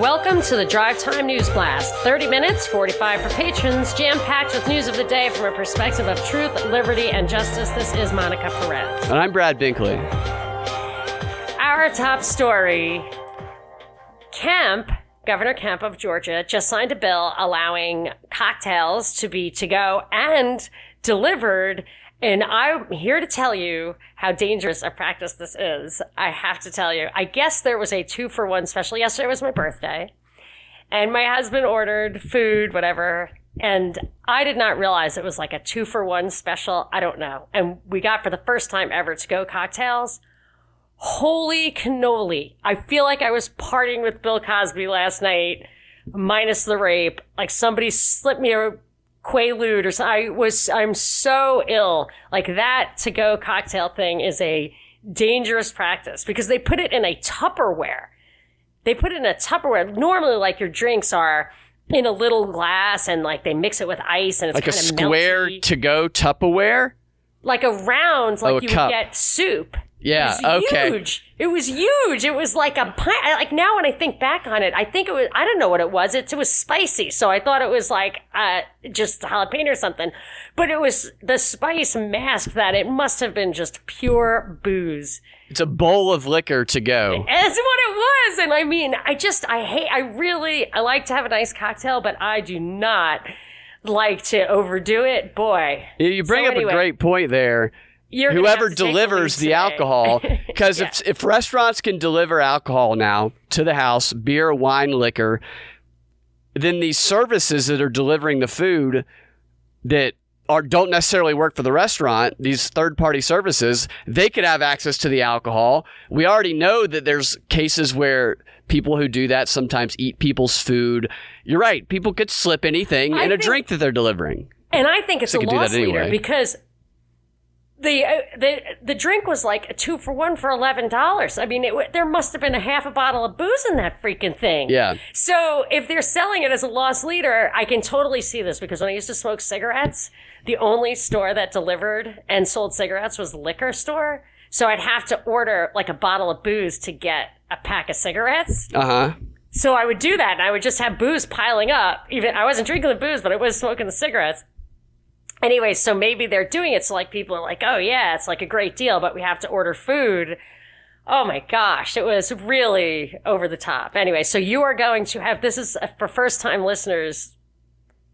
Welcome to the Drive Time News Blast. 30 minutes, 45 for patrons, jam packed with news of the day from a perspective of truth, liberty, and justice. This is Monica Perez. And I'm Brad Binkley. Our top story Kemp, Governor Kemp of Georgia, just signed a bill allowing cocktails to be to go and delivered. And I'm here to tell you how dangerous a practice this is. I have to tell you. I guess there was a two for one special. Yesterday was my birthday. And my husband ordered food, whatever. And I did not realize it was like a two for one special. I don't know. And we got for the first time ever to go cocktails. Holy cannoli. I feel like I was partying with Bill Cosby last night, minus the rape. Like somebody slipped me a Quaalude or something. I was, I'm so ill. Like that to go cocktail thing is a dangerous practice because they put it in a Tupperware. They put it in a Tupperware. Normally, like your drinks are in a little glass and like they mix it with ice and it's Like a kind of square melty. to go Tupperware? Like a round, like Oh, a you cup. would get soup. Yeah, It was okay. huge. It was huge. It was like a pint. Like now, when I think back on it, I think it was. I don't know what it was. It, it was spicy, so I thought it was like uh, just jalapeno or something. But it was the spice masked that. It must have been just pure booze. It's a bowl of liquor to go. That's what it was. And I mean, I just, I hate, I really, I like to have a nice cocktail, but I do not like to overdo it. Boy. You- You bring So up anyway, a great point there. Whoever have to take delivers the today. alcohol, because Yeah. if, if restaurants can deliver alcohol now to the house, beer, wine, liquor, then these services that are delivering the food that are don't necessarily work for the restaurant, these third party services, they could have access to the alcohol. We already know that there's cases where people who do that sometimes eat people's food. You're right, people could slip anything I in a think- drink that they're delivering. And I think it's They a loss that leader anyway. because the uh, the the drink was like a two for one for eleven dollars. I mean, it, there must have been a half a bottle of booze in that freaking thing. Yeah. So if they're selling it as a loss leader, I can totally see this because when I used to smoke cigarettes, the only store that delivered and sold cigarettes was the liquor store. So I'd have to order like a bottle of booze to get a pack of cigarettes. Uh huh. So I would do that and I would just have booze piling up. Even I wasn't drinking the booze, but I was smoking the cigarettes. Anyway, so maybe they're doing it so like people are like, oh yeah, it's like a great deal, but we have to order food. Oh my gosh, it was really over the top. Anyway, so you are going to have this is for first time listeners.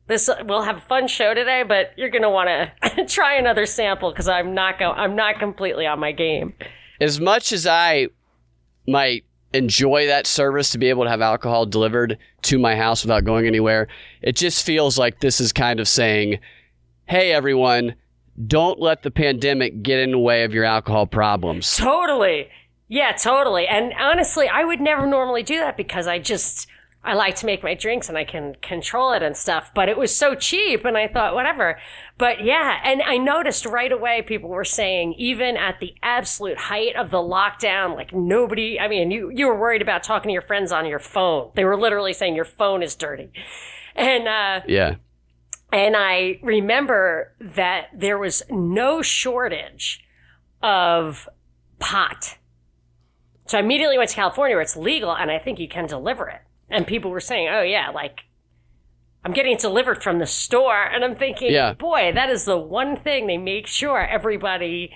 This we'll have a fun show today, but you're going to want to try another sample because I'm not go I'm not completely on my game. as much as I might enjoy that service to be able to have alcohol delivered to my house without going anywhere, it just feels like this is kind of saying, hey, everyone, don't let the pandemic get in the way of your alcohol problems. Totally. Yeah, totally. And honestly, I would never normally do that because I just I like to make my drinks and I can control it and stuff, but it was so cheap and I thought whatever. But yeah, and I noticed right away people were saying even at the absolute height of the lockdown like nobody I mean, you you were worried about talking to your friends on your phone. They were literally saying your phone is dirty. And uh Yeah. and I remember that there was no shortage of pot. So I immediately went to California where it's legal and I think you can deliver it. And people were saying, oh, yeah, like I'm getting it delivered from the store. And I'm thinking, Yeah. boy, that is the one thing they make sure everybody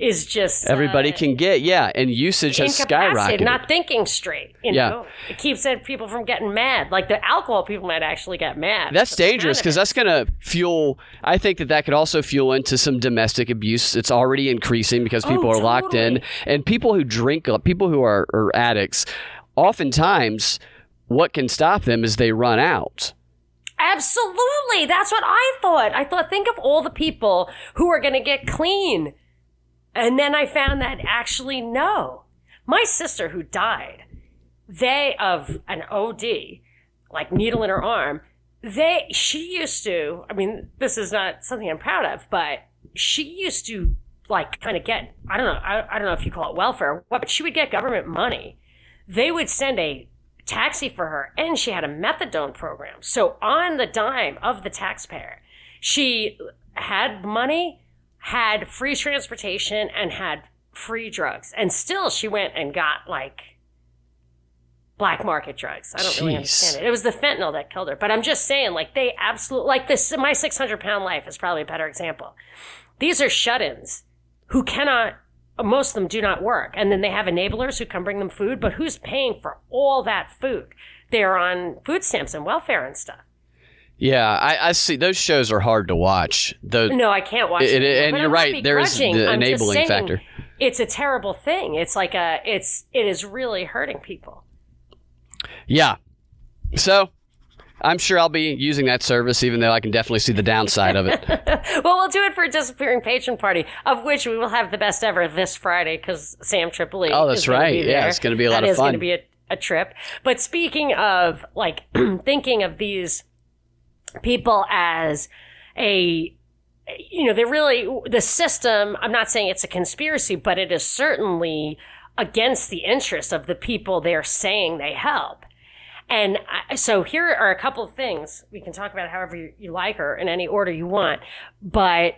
is just Everybody uh, can get, yeah, and usage has skyrocketed. not thinking straight. You Yeah. know, it keeps uh, people from getting mad. Like the alcohol, people might actually get mad. That's dangerous because that's going to fuel. I think that that could also fuel into some domestic abuse. It's already increasing because people Oh, are locked in, and people who drink, people who are, are addicts, oftentimes what can stop them is they run out. Absolutely. That's what I thought. I thought, think of all the people who are going to get clean. And then I found that actually no. My sister who died, they of an OD, like needle in her arm, they, she used to, I mean, this is not something I'm proud of, but she used to like kind of get, I don't know, I, I don't know if you call it welfare, but she would get government money. They would send a taxi for her and she had a methadone program. So on the dime of the taxpayer, she had money, had free transportation and had free drugs. And still she went and got like black market drugs. I don't really understand it. It was the fentanyl that killed her. But I'm just saying, like, they absolutely, like this, my 600 pound life is probably a better example. These are shut ins who cannot, most of them do not work. And then they have enablers who come bring them food, but who's paying for all that food? They're on food stamps and welfare and stuff. Yeah, I, I see. Those shows are hard to watch. Those, No, I can't watch It- and But you're right, there is the I'm enabling factor. It's a terrible thing. It's like a, it's, it is really hurting people. yeah. So, I'm sure I'll be using that service, even though I can definitely see the downside of it. Well, we'll do it for a disappearing patron party, of which we will have the best ever this Friday because Sam Tripoli. Oh, that's right. Yeah, there. it's gonna be a lot That of is going to be a, a trip. But speaking of like thinking of these people as a you know, they're really the system. I'm not saying it's a conspiracy, but it is certainly against the interest of the people they're saying they help. And I, so here are a couple of things we can talk about however you, you like or in any order you want. But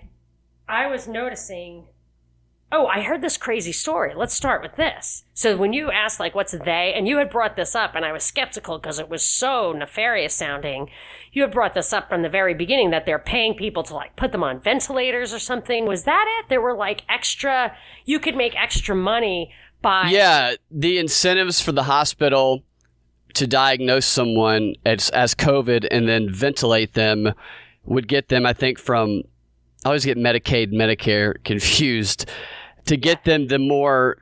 I was noticing. Oh, I heard this crazy story. Let's start with this. So when you asked like what's they and you had brought this up and I was skeptical because it was so nefarious sounding. You had brought this up from the very beginning that they're paying people to like put them on ventilators or something. Was that it? There were like extra you could make extra money by yeah, the incentives for the hospital to diagnose someone as, as COVID and then ventilate them would get them, I think, from I always get Medicaid, Medicare confused. To get them the more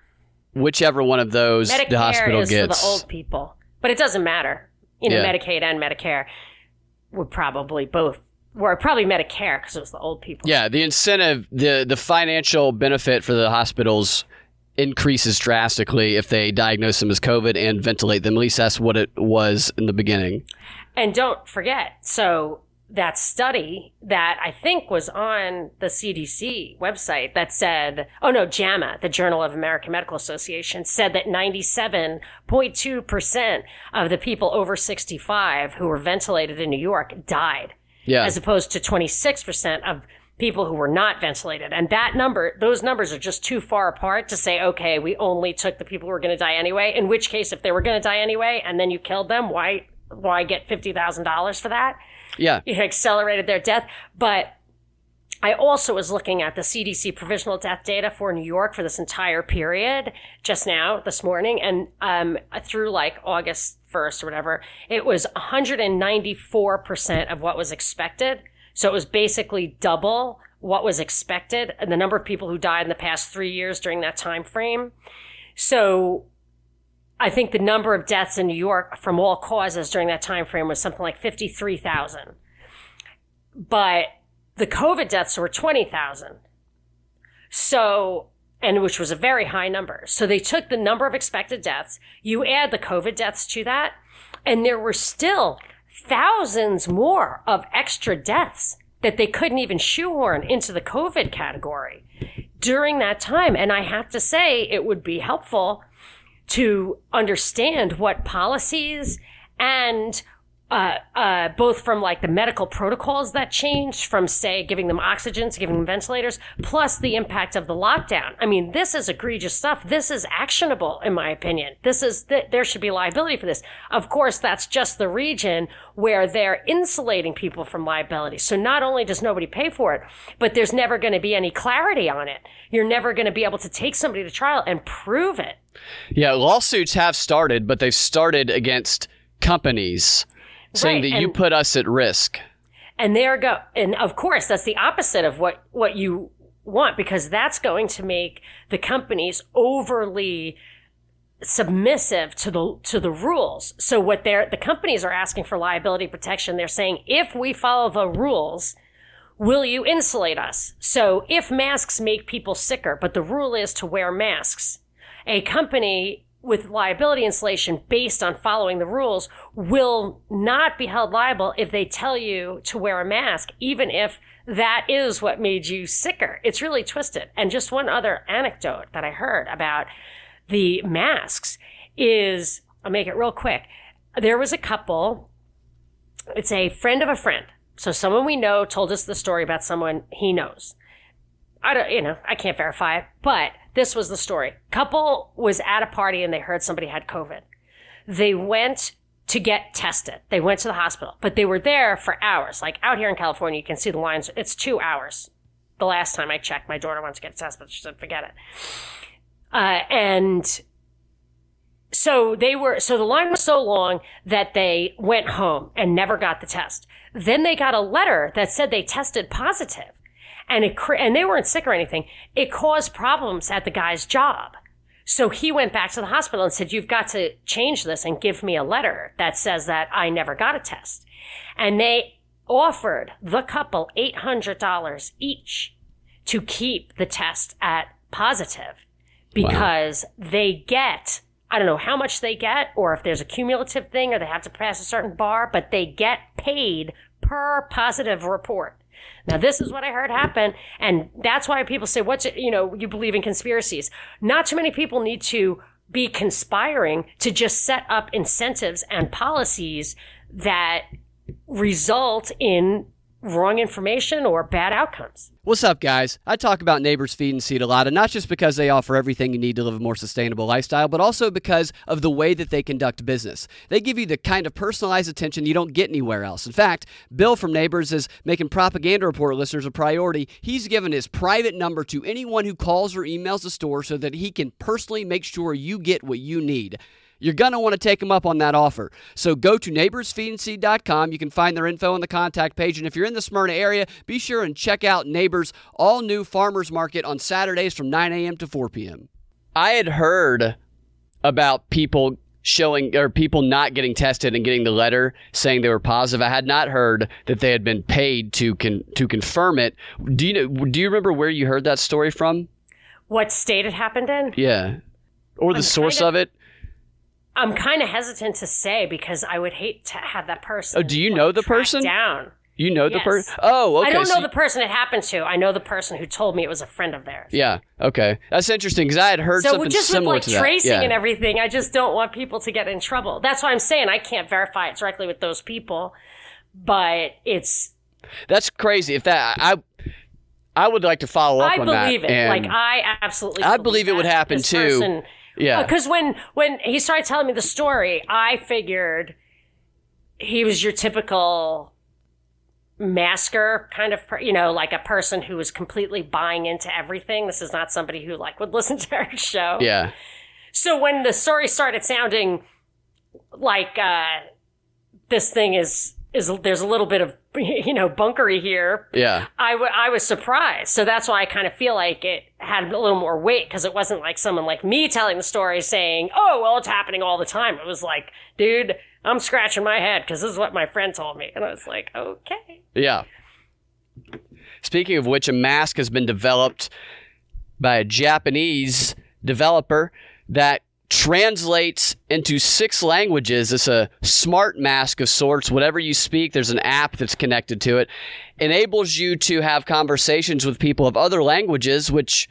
whichever one of those Medicare the hospital is gets. for the old people, but it doesn't matter. You know, Yeah. Medicaid and Medicare would probably both, were probably Medicare because it was the old people. Yeah, the incentive, the the financial benefit for the hospitals increases drastically if they diagnose them as COVID and ventilate them. At least that's what it was in the beginning. And don't forget, so that study that I think was on the CDC website that said, oh no, JAMA, the Journal of American Medical Association, said that 97.2% of the people over 65 who were ventilated in New York died. Yeah, as opposed to 26% of people who were not ventilated. And that number, those numbers are just too far apart to say, okay, we only took the people who were going to die anyway. In which case, if they were going to die anyway and then you killed them, why, why get $50,000 for that? yeah, It accelerated their death. But I also was looking at the CDC provisional death data for New York for this entire period just now, this morning, and um, through like August 1st or whatever, it was 194% of what was expected. So it was basically double what was expected and the number of people who died in the past three years during that time frame. So I think the number of deaths in New York from all causes during that time frame was something like 53,000. But the COVID deaths were 20,000. So, and which was a very high number. So they took the number of expected deaths, you add the COVID deaths to that, and there were still thousands more of extra deaths that they couldn't even shoehorn into the COVID category during that time. And I have to say, it would be helpful to understand what policies and uh, uh, both from like the medical protocols that changed from say giving them oxygen to giving them ventilators plus the impact of the lockdown. I mean this is egregious stuff. This is actionable in my opinion. This is th- there should be liability for this. Of course that's just the region where they're insulating people from liability. So not only does nobody pay for it but there's never going to be any clarity on it. You're never going to be able to take somebody to trial and prove it. Yeah. Lawsuits have started, but they've started against companies saying Right, that you put us at risk. and there go and of course that's the opposite of what what you want because that's going to make the companies overly submissive to the to the rules. So what they're the companies are asking for liability protection. They're saying if we follow the rules will you insulate us? So if masks make people sicker but the rule is to wear masks a company with liability insulation based on following the rules will not be held liable if they tell you to wear a mask, even if that is what made you sicker. It's really twisted. And just one other anecdote that I heard about the masks is I'll make it real quick. There was a couple, it's a friend of a friend. So someone we know told us the story about someone he knows. I don't, you know, I can't verify it, but this was the story. Couple was at a party and they heard somebody had COVID. They went to get tested. They went to the hospital, but they were there for hours. Like out here in California, you can see the lines. It's two hours. The last time I checked, my daughter wanted to get tested, but she said, forget it. Uh, and so they were, so the line was so long that they went home and never got the test. Then they got a letter that said they tested positive and it, and they weren't sick or anything. It caused problems at the guy's job. So he went back to the hospital and said, you've got to change this and give me a letter that says that I never got a test. And they offered the couple $800 each to keep the test at positive because wow. they get, I don't know how much they get or if there's a cumulative thing or they have to pass a certain bar, but they get paid per positive report. Now, this is what I heard happen. And that's why people say, what's it, you know, you believe in conspiracies. Not too many people need to be conspiring to just set up incentives and policies that result in wrong information or bad outcomes. What's up, guys? I talk about Neighbors Feed and Seed a lot, and not just because they offer everything you need to live a more sustainable lifestyle, but also because of the way that they conduct business. They give you the kind of personalized attention you don't get anywhere else. In fact, Bill from Neighbors is making propaganda report listeners a priority. He's given his private number to anyone who calls or emails the store so that he can personally make sure you get what you need. You're going to want to take them up on that offer. So go to neighborsfeedandseed.com. You can find their info on the contact page. And if you're in the Smyrna area, be sure and check out Neighbors all new farmers market on Saturdays from 9 a.m. to 4 p.m. I had heard about people showing or people not getting tested and getting the letter saying they were positive. I had not heard that they had been paid to con- to confirm it. Do you know, do you remember where you heard that story from? What state it happened in? Yeah. Or the I'm source of it? I'm kind of hesitant to say because I would hate to have that person. Oh, do you know the person down? You know the person? Oh, okay. I don't know so the person it happened to. I know the person who told me it was a friend of theirs. Yeah. Okay. That's interesting because I had heard so something just similar with, like, to tracing. Yeah. and everything, I just don't want people to get in trouble. That's why I'm saying I can't verify it directly with those people, but it's. That's crazy. If that I. I would like to follow up I on that. I believe it. Like I absolutely. I believe it would happen too. Person, yeah. Because uh, when when he started telling me the story, I figured he was your typical masker kind of per, you know like a person who was completely buying into everything. This is not somebody who like would listen to our show. Yeah. So when the story started sounding like uh this thing is is there's a little bit of you know bunkery here. Yeah, I, w- I was surprised, so that's why I kind of feel like it had a little more weight because it wasn't like someone like me telling the story saying, "Oh, well, it's happening all the time." It was like, dude, I'm scratching my head because this is what my friend told me, and I was like, okay, yeah. Speaking of which, a mask has been developed by a Japanese developer that translates into six languages. It's a smart mask of sorts. Whatever you speak, there's an app that's connected to it. Enables you to have conversations with people of other languages, which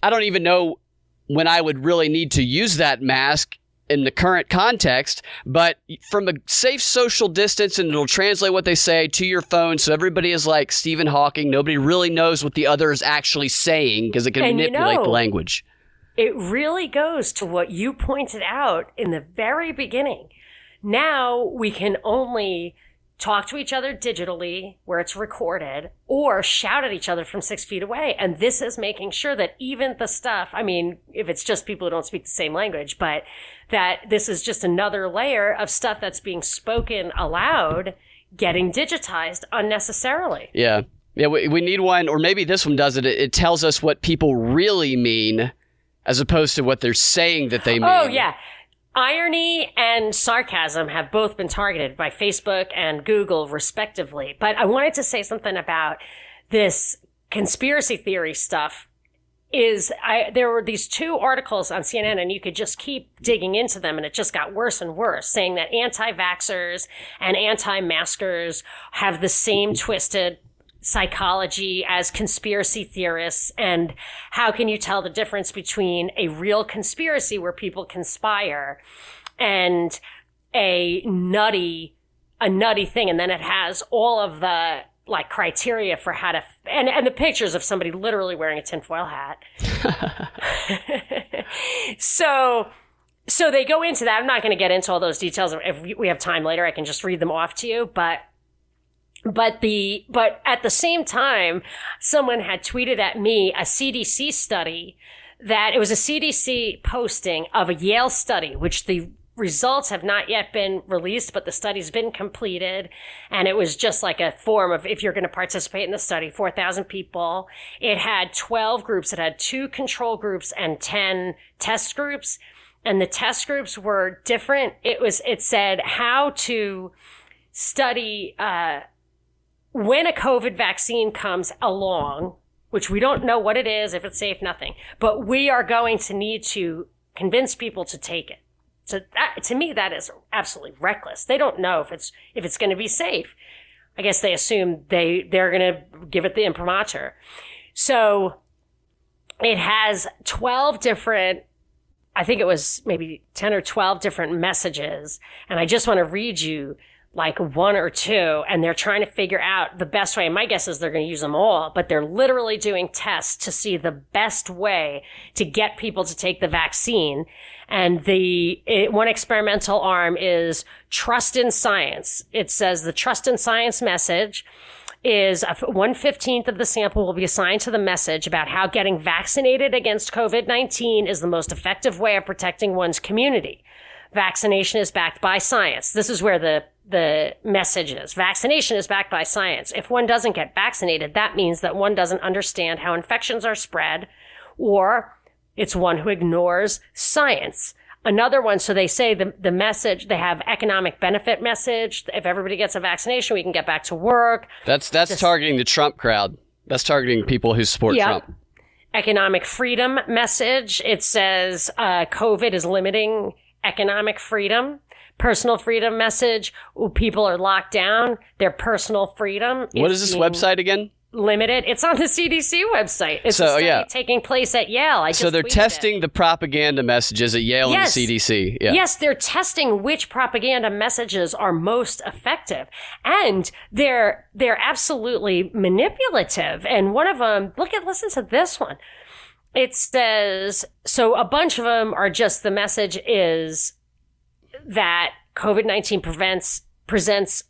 I don't even know when I would really need to use that mask in the current context, but from a safe social distance, and it'll translate what they say to your phone. So everybody is like Stephen Hawking. Nobody really knows what the other is actually saying because it can and manipulate you know, the language it really goes to what you pointed out in the very beginning. Now we can only talk to each other digitally where it's recorded or shout at each other from six feet away. And this is making sure that even the stuff, I mean, if it's just people who don't speak the same language, but that this is just another layer of stuff that's being spoken aloud, getting digitized unnecessarily. Yeah. Yeah, we, we need one, or maybe this one does it. It tells us what people really mean as opposed to what they're saying that they oh, mean. Oh, yeah. Irony and sarcasm have both been targeted by Facebook and Google, respectively. But I wanted to say something about this conspiracy theory stuff. Is I, there were these two articles on CNN, and you could just keep digging into them, and it just got worse and worse, saying that anti vaxxers and anti maskers have the same twisted psychology as conspiracy theorists and how can you tell the difference between a real conspiracy where people conspire and a nutty a nutty thing and then it has all of the like criteria for how to and and the pictures of somebody literally wearing a tinfoil hat so so they go into that. I'm not going to get into all those details. If we have time later, I can just read them off to you. But but the but at the same time, someone had tweeted at me a CDC study that it was a CDC posting of a Yale study, which the results have not yet been released, but the study's been completed. And it was just like a form of if you're going to participate in the study, 4,000 people. It had 12 groups. It had two control groups and 10 test groups. And the test groups were different. It was, it said how to study, uh, when a COVID vaccine comes along, which we don't know what it is, if it's safe, nothing, but we are going to need to convince people to take it. So that, to me, that is absolutely reckless. They don't know if it's, if it's going to be safe. I guess they assume they, they're going to give it the imprimatur. So it has 12 different, I think it was maybe 10 or 12 different messages. And I just want to read you like one or two and they're trying to figure out the best way. My guess is they're going to use them all, but they're literally doing tests to see the best way to get people to take the vaccine. And the it, one experimental arm is trust in science. It says the trust in science message is one fifteenth of the sample will be assigned to the message about how getting vaccinated against COVID-19 is the most effective way of protecting one's community. Vaccination is backed by science. This is where the the message is. Vaccination is backed by science. If one doesn't get vaccinated, that means that one doesn't understand how infections are spread or it's one who ignores science. Another one, so they say the, the message, they have economic benefit message. If everybody gets a vaccination, we can get back to work. That's that's Just, targeting the Trump crowd. That's targeting people who support yeah. Trump. Economic freedom message. It says uh, COVID is limiting economic freedom personal freedom message. Ooh, people are locked down. Their personal freedom. What is this website again? Limited. It's on the CDC website. It's so, yeah. taking place at Yale. I so they're testing it. the propaganda messages at Yale yes. and the CDC. Yeah. Yes, they're testing which propaganda messages are most effective, and they're they're absolutely manipulative. And one of them, look at listen to this one. It says so. A bunch of them are just the message is that COVID 19 prevents, presents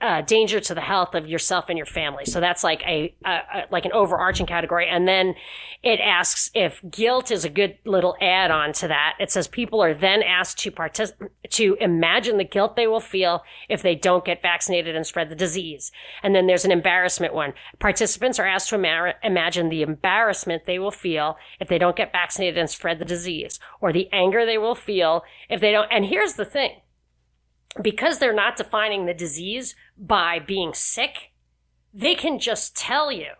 uh, danger to the health of yourself and your family. So that's like a, a, a, like an overarching category. And then it asks if guilt is a good little add on to that. It says people are then asked to partic- to imagine the guilt they will feel if they don't get vaccinated and spread the disease. And then there's an embarrassment one. Participants are asked to ima- imagine the embarrassment they will feel if they don't get vaccinated and spread the disease or the anger they will feel if they don't. And here's the thing because they're not defining the disease by being sick, they can just tell you.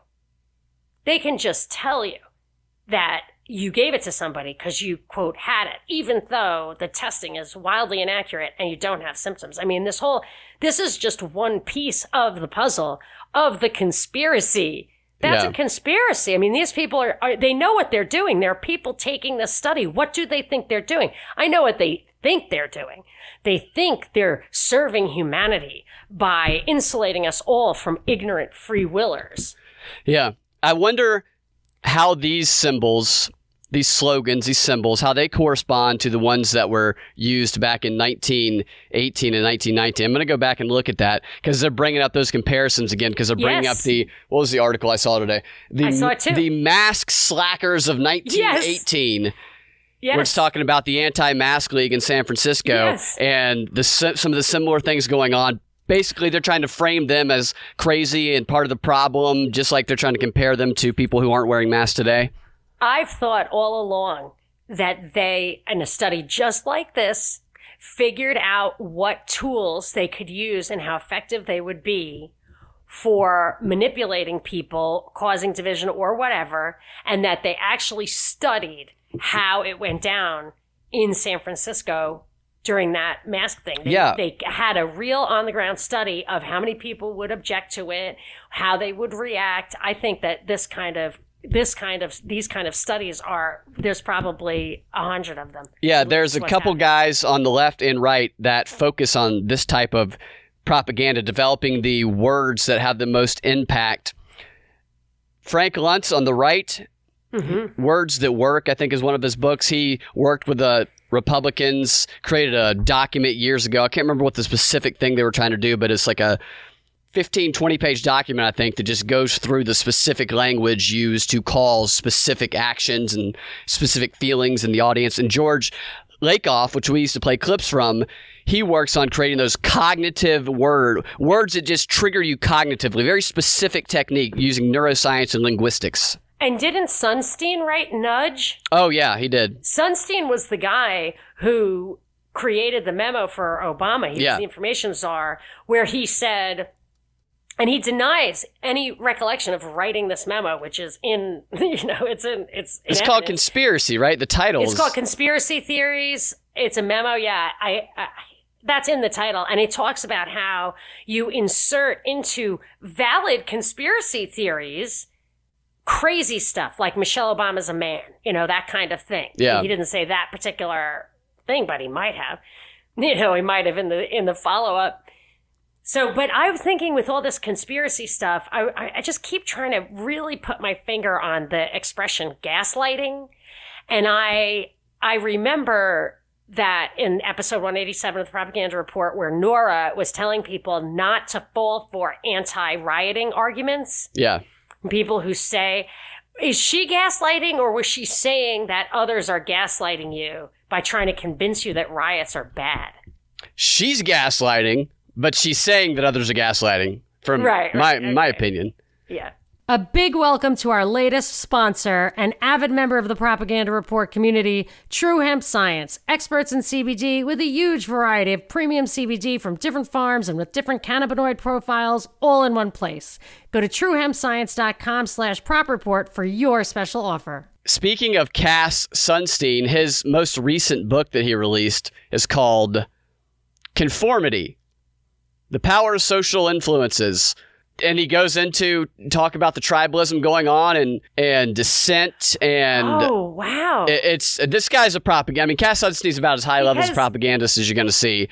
They can just tell you that you gave it to somebody because you quote had it, even though the testing is wildly inaccurate and you don't have symptoms. I mean, this whole, this is just one piece of the puzzle of the conspiracy. That's yeah. a conspiracy. I mean, these people are, are, they know what they're doing. There are people taking this study. What do they think they're doing? I know what they think they're doing. They think they're serving humanity by insulating us all from ignorant free willers. Yeah. I wonder how these symbols, these slogans, these symbols, how they correspond to the ones that were used back in 1918 and 1919. I'm going to go back and look at that because they're bringing up those comparisons again because they're bringing yes. up the, what was the article I saw today? The, I saw it too. The mask slackers of 1918. Yes Yes. We're talking about the anti-mask league in San Francisco yes. and the some of the similar things going on. Basically, they're trying to frame them as crazy and part of the problem, just like they're trying to compare them to people who aren't wearing masks today. I've thought all along that they, in a study just like this, figured out what tools they could use and how effective they would be for manipulating people, causing division or whatever, and that they actually studied how it went down in San Francisco during that mask thing. They, yeah. They had a real on the ground study of how many people would object to it, how they would react. I think that this kind of this kind of these kind of studies are there's probably a hundred of them. Yeah, there's a couple happening. guys on the left and right that focus on this type of propaganda, developing the words that have the most impact. Frank Luntz on the right Mm-hmm. Words That Work, I think, is one of his books. He worked with a Republicans created a document years ago. I can't remember what the specific thing they were trying to do, but it's like a 15, 20 page document, I think, that just goes through the specific language used to cause specific actions and specific feelings in the audience. And George Lakoff, which we used to play clips from, he works on creating those cognitive word words that just trigger you cognitively. Very specific technique using neuroscience and linguistics. And didn't Sunstein write Nudge? Oh yeah, he did. Sunstein was the guy who created the memo for Obama. He Yeah. was the information czar, where he said, and he denies any recollection of writing this memo, which is in, you know, it's in, it's. in It's called conspiracy, right? The title. It's called conspiracy theories. It's a memo. Yeah, I, I that's in the title, and it talks about how you insert into valid conspiracy theories crazy stuff like Michelle Obama's a man, you know, that kind of thing. Yeah. he didn't say that particular thing, but he might have. You know, he might have in the in the follow up. So, but I'm thinking with all this conspiracy stuff, I, I- I just keep trying to really put my finger on the expression gaslighting. And I, I remember that in episode 187 of the propaganda report where Nora was telling people not to fall for anti-rioting arguments. yeah. People who say, is she gaslighting or was she saying that others are gaslighting you by trying to convince you that riots are bad? She's gaslighting, but she's saying that others are gaslighting. From Right, my right, my okay. opinion. Yeah. A big welcome to our latest sponsor, an avid member of the Propaganda Report community, True Hemp Science, experts in CBD with a huge variety of premium CBD from different farms and with different cannabinoid profiles all in one place. Go to truehempscience.com slash prop report for your special offer. Speaking of Cass Sunstein, his most recent book that he released is called Conformity The Power of Social Influences. And he goes into talk about the tribalism going on and, and dissent and oh, wow. it- it's this guy's a propaganda. I mean, Cass Sunstein's about as high level as propagandist as you're going to see.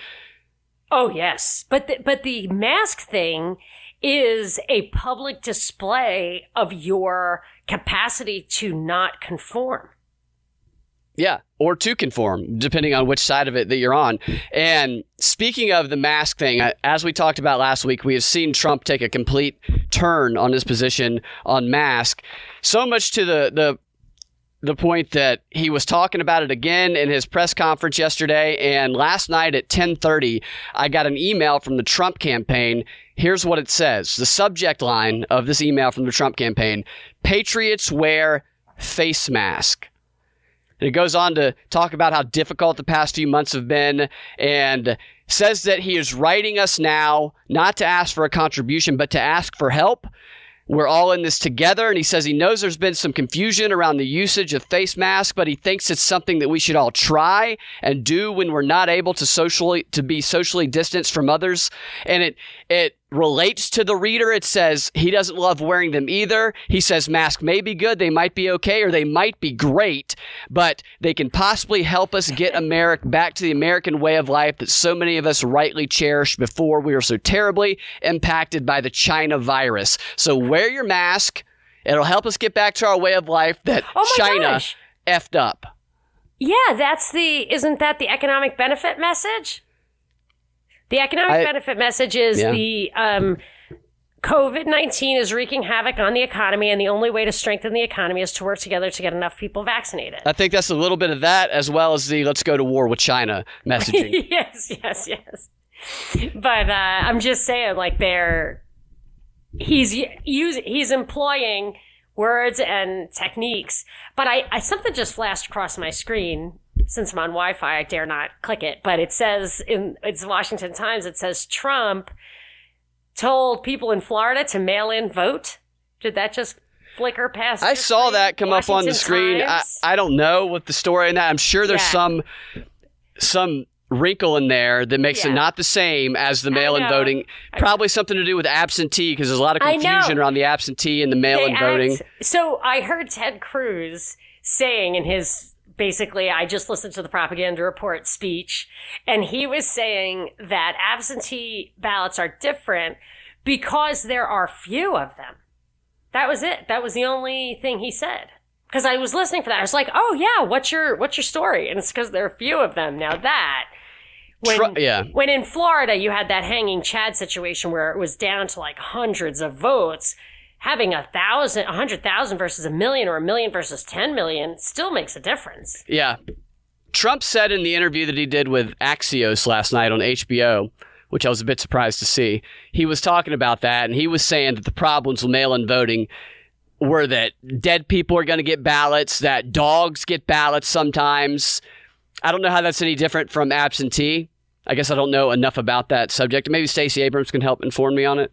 Oh yes, but the, but the mask thing is a public display of your capacity to not conform. Yeah, or to conform, depending on which side of it that you're on. And speaking of the mask thing, as we talked about last week, we have seen Trump take a complete turn on his position on mask, so much to the the the point that he was talking about it again in his press conference yesterday. And last night at 10:30 I got an email from the Trump campaign. Here's what it says the subject line of this email from the Trump campaign. Patriots wear face mask it goes on to talk about how difficult the past few months have been and says that he is writing us now not to ask for a contribution, but to ask for help. We're all in this together. And he says he knows there's been some confusion around the usage of face masks, but he thinks it's something that we should all try and do when we're not able to socially to be socially distanced from others. And it it relates to the reader. It says he doesn't love wearing them either. He says masks may be good, they might be okay, or they might be great, but they can possibly help us get America back to the American way of life that so many of us rightly cherished before we were so terribly impacted by the China virus. So wear your mask. It'll help us get back to our way of life that Oh China gosh. effed up. Yeah, that's the isn't that the economic benefit message? The economic I- benefit message is Yeah. the um, COVID 19 is wreaking havoc on the economy, and the only way to strengthen the economy is to work together to get enough people vaccinated. I think that's a little bit of that as well as the let's go to war with China messaging. yes, yes, yes. But uh, I'm just saying, like, they're he's using he's employing words and techniques. But I, I something just flashed across my screen. Since I'm on Wi-Fi, I dare not click it. But it says in it's Washington Times. It says Trump told people in Florida to mail in vote. Did that just flicker past? I saw screen? that come up on the screen. I, I don't know what the story in that. I'm sure there's Yeah. some some wrinkle in there that makes it not the same as the mail-in voting. Probably something to do with absentee because there's a lot of confusion around the absentee and the mail-in They voting. act- so I heard Ted Cruz saying in his basically, I just listened to the propaganda report speech, and he was saying that absentee ballots are different because there are few of them. That was it. That was the only thing he said. because I was listening for that. I was like, oh yeah, what's your what's your story? And it's because there are few of them. Now that when yeah. when in Florida you had that hanging Chad situation where it was down to like hundreds of votes. Having a thousand, a hundred thousand versus a million, or a million versus ten million, still makes a difference. Yeah. Trump said in the interview that he did with Axios last night on HBO, which I was a bit surprised to see, he was talking about that and he was saying that the problems with mail in voting were that dead people are going to get ballots, that dogs get ballots sometimes. I don't know how that's any different from absentee. I guess I don't know enough about that subject. Maybe Stacey Abrams can help inform me on it.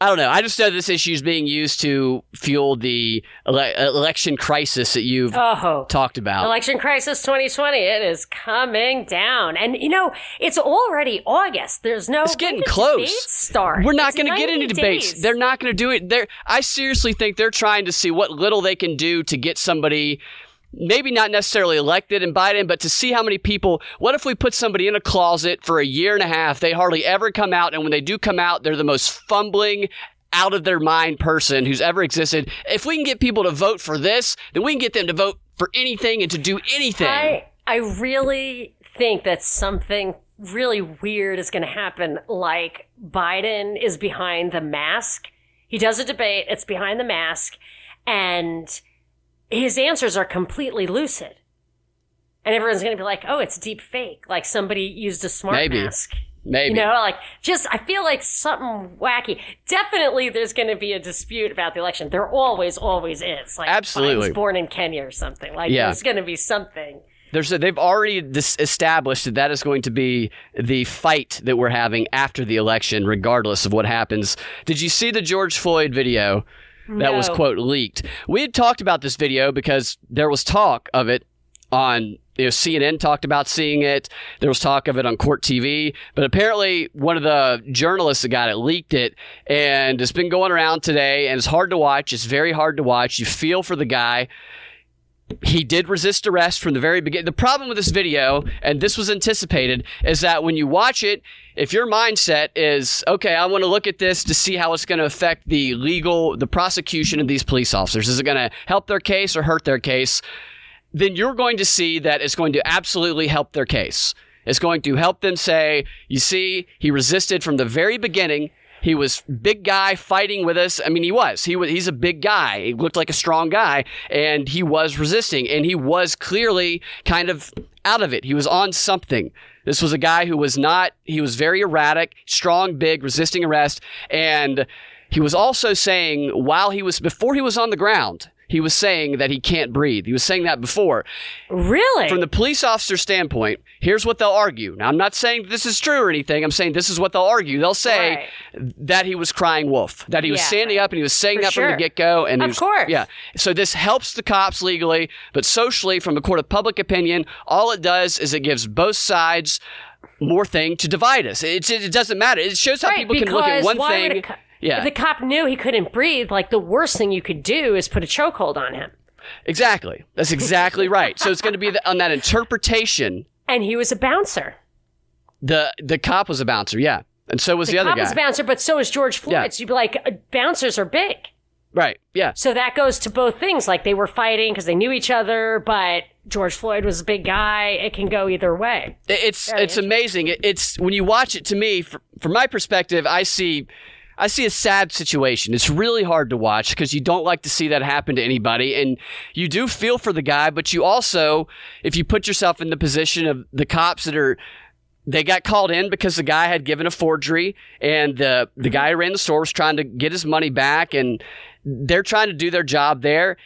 I don't know. I just know this issue is being used to fuel the ele- election crisis that you've Oh, talked about. Election crisis 2020. It is coming down. And, you know, it's already August. There's no. It's getting close. Start. We're not going to get 90 into debates. days. They're not going to do it. They're, I seriously think they're trying to see what little they can do to get somebody, maybe not necessarily elected in Biden, but to see how many people. What if we put somebody in a closet for a year and a half? They hardly ever come out. And when they do come out, they're the most fumbling, out of their mind person who's ever existed. If we can get people to vote for this, then we can get them to vote for anything and to do anything. I, I really think that something really weird is going to happen. Like Biden is behind the mask. He does a debate. It's behind the mask and his answers are completely lucid. And everyone's going to be like, oh, it's deep fake. Like somebody used a smart Maybe. mask. maybe. You know, like just I feel like something wacky. Definitely, there's going to be a dispute about the election. There always, always is. Like Absolutely. Biden's born in Kenya or something. Like Yeah. there's going to be something. There's a, they've already dis- established that that is going to be the fight that we're having after the election, regardless of what happens. Did you see the George Floyd video that was quote leaked? We had talked about this video because there was talk of it on you know CNN talked about seeing it. There was talk of it on Court TV, but apparently one of the journalists that got it leaked it, and it's been going around today. And it's hard to watch. It's very hard to watch. You feel for the guy he did resist arrest from the very beginning. The problem with this video, and this was anticipated, is that when you watch it, if your mindset is, okay, I want to look at this to see how it's going to affect the legal, the prosecution of these police officers, is it going to help their case or hurt their case? Then you're going to see that it's going to absolutely help their case. It's going to help them say, you see, he resisted from the very beginning. He was big guy fighting with us. I mean, he was. He was. He's a big guy. He looked like a strong guy, and he was resisting, and he was clearly kind of out of it. He was on something. This was a guy who was not. He was very erratic, strong, big, resisting arrest, and he was also saying while he was before he was on the ground. He was saying that he can't breathe. He was saying that before. Really? From the police officer standpoint, here's what they'll argue. Now, I'm not saying this is true or anything. I'm saying this is what they'll argue. They'll say that he was crying wolf, that he was Yeah, standing right. up and he was saying For that from the get go. And Of was- course. yeah. So this helps the cops legally, but socially, from a court of public opinion, all it does is it gives both sides more thing to divide us. It, it doesn't matter. It shows how right, people can look at one thing. co- yeah, If the cop knew he couldn't breathe, like the worst thing you could do is put a chokehold on him. exactly. That's exactly right. So it's going to be the, on that interpretation. And he was a bouncer. The the cop was a bouncer, yeah, and so was the. The, other cop guy. was a bouncer, but so is George Floyd. Yeah. So you'd be like, uh, bouncers are big. right, yeah. So that goes to both things. Like they were fighting because they knew each other, but George Floyd was a big guy. It can go either way. It's Very it's amazing. It- It's when you watch it. To me, fr- from my perspective, I see. I see a sad situation. It's really hard to watch because you don't like to see that happen to anybody. And you do feel for the guy, but you also, if you put yourself in the position of the cops that are, they got called in because the guy had given a forgery and the, the guy who ran the store was trying to get his money back and they're trying to do their job there.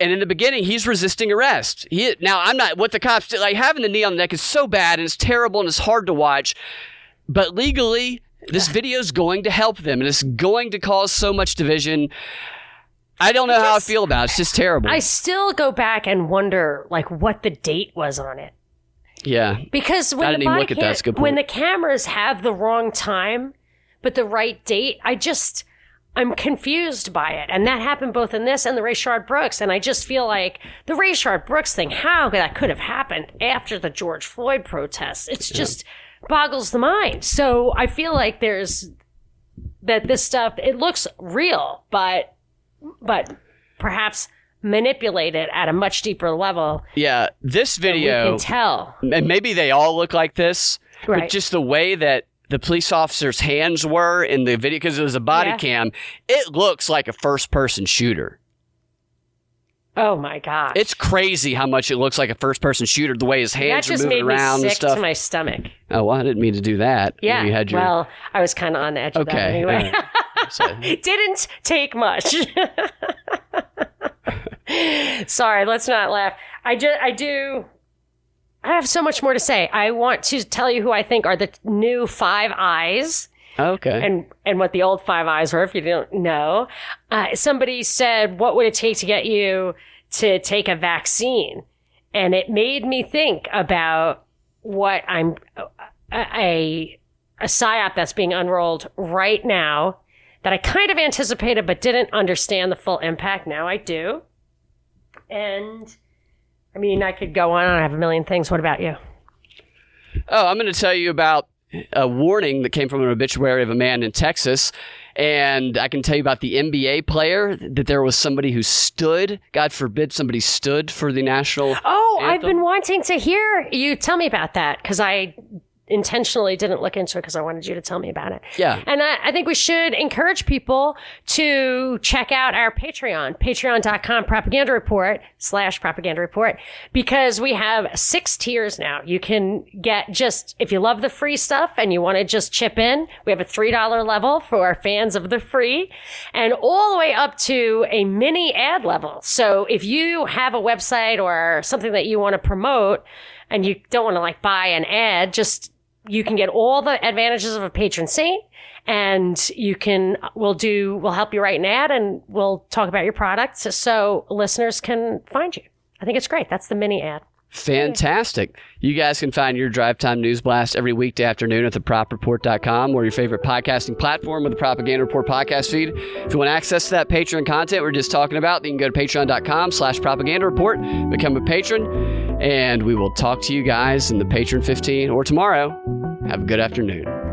And in the beginning, he's resisting arrest. He, now, I'm not, what the cops did, like having the knee on the neck is so bad and it's terrible and it's hard to watch. But legally, this video is going to help them and it's going to cause so much division. I don't know how I feel about it. It's just terrible. I still go back and wonder, like, what the date was on it. yeah. Because when I the didn't even body look at that. cam- That's a good when the cameras have the wrong time but the right date, I just I'm confused by it, and that happened both in this and the Rayshard Brooks. And I just feel like the Rayshard Brooks thing, how that could have happened after the George Floyd protests, it's just boggles the mind. So I feel like there's that this stuff it looks real, but but perhaps manipulate it at a much deeper level. Yeah, this video, can tell. and maybe they all look like this, but just the way that the police officer's hands were in the video, because it was a body Yeah. cam, it looks like a first person shooter. Oh my god. It's crazy how much it looks like a first person shooter, the way his that hands are just moving made me around and sick stuff. to my stomach. oh, well, I didn't mean to do that. Yeah. You had your. Well, I was kind of on the edge of that okay. anyway. all. So- Didn't take much. Sorry, let's not laugh. I just, I do. I have so much more to say. I want to tell you who I think are the new Five Eyes okay. and and what the old Five Eyes were. If you don't know, uh, somebody said, "What would it take to get you to take a vaccine?" And it made me think about what I'm a a psyop that's being unrolled right now that I kind of anticipated but didn't understand the full impact. Now I do. And I mean, I could go on. I have a million things. What about you? Oh, I'm going to tell you about a warning that came from an obituary of a man in Texas. And I can tell you about the NBA player that there was somebody who stood, God forbid somebody stood for the national. Oh, I've been wanting to hear you tell me about that because I intentionally didn't look into it because I wanted you to tell me about it. Yeah. And I, I think we should encourage people to check out our Patreon, patreon.com propaganda report slash propaganda report, because we have six tiers now. You can get just, if you love the free stuff and you want to just chip in, we have a $3 level for our fans of the free and all the way up to a mini ad level. So if you have a website or something that you want to promote and you don't want to like buy an ad, just you can get all the advantages of a patron saint and you can we'll do we'll help you write an ad and we'll talk about your products so listeners can find you. I think it's great. That's the mini ad Fantastic. You guys can find your Drive Time News Blast every weekday afternoon at thepropreport.com or your favorite podcasting platform with the Propaganda Report podcast feed. If you want access to that Patreon content we're just talking about, then you can go to patreon.com slash propaganda report, become a patron, and we will talk to you guys in the Patron 15 or tomorrow. Have a good afternoon.